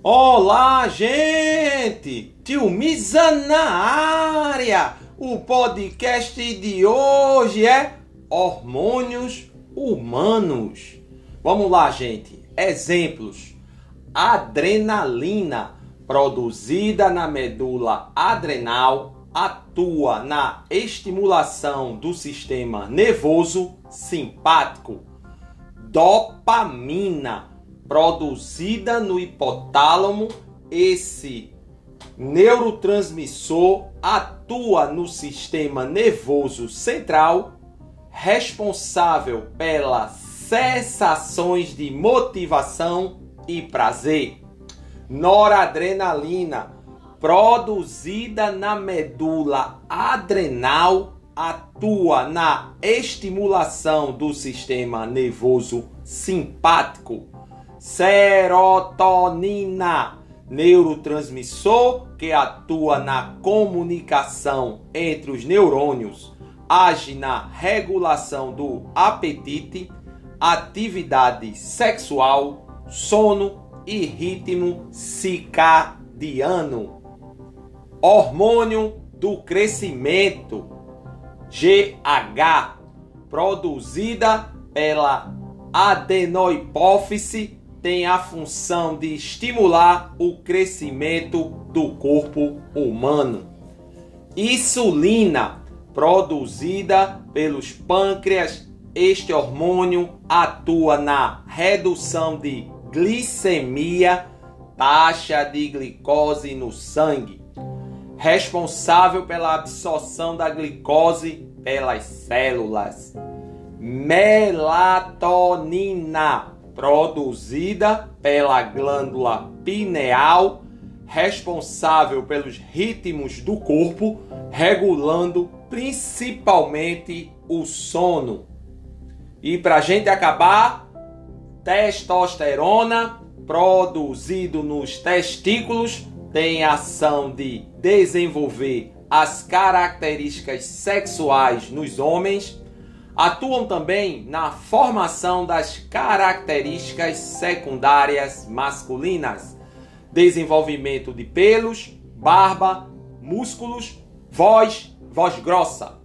Olá, gente! Tio Misa na área! O podcast de hoje é Hormônios Humanos. Vamos lá, gente. Exemplos: adrenalina, produzida na medula adrenal, atua na estimulação do sistema nervoso simpático. Dopamina produzida no hipotálamo, esse neurotransmissor atua no sistema nervoso central, responsável pelas sensações de motivação e prazer. Noradrenalina, produzida na medula adrenal, atua na estimulação do sistema nervoso simpático serotonina, neurotransmissor que atua na comunicação entre os neurônios, age na regulação do apetite, atividade sexual, sono e ritmo circadiano. Hormônio do crescimento, GH, produzida pela adenohipófise tem a função de estimular o crescimento do corpo humano. Insulina, produzida pelos pâncreas, este hormônio atua na redução de glicemia, taxa de glicose no sangue, responsável pela absorção da glicose pelas células. Melatonina, produzida pela glândula pineal, responsável pelos ritmos do corpo, regulando principalmente o sono. E para a gente acabar, testosterona, produzido nos testículos, tem ação de desenvolver as características sexuais nos homens atuam também na formação das características secundárias masculinas, desenvolvimento de pelos, barba, músculos, voz, voz grossa.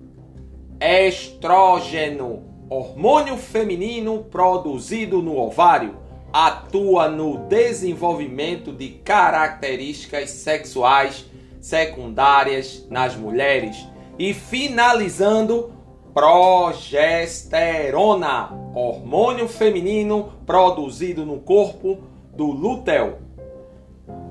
Estrógeno, hormônio feminino produzido no ovário, atua no desenvolvimento de características sexuais secundárias nas mulheres e finalizando progesterona, hormônio feminino produzido no corpo do lúteo,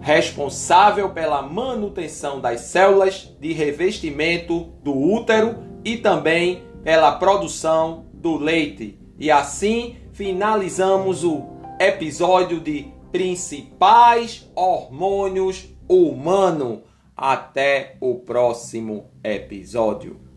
responsável pela manutenção das células de revestimento do útero e também pela produção do leite. E assim finalizamos o episódio de principais hormônios humanos. Até o próximo episódio.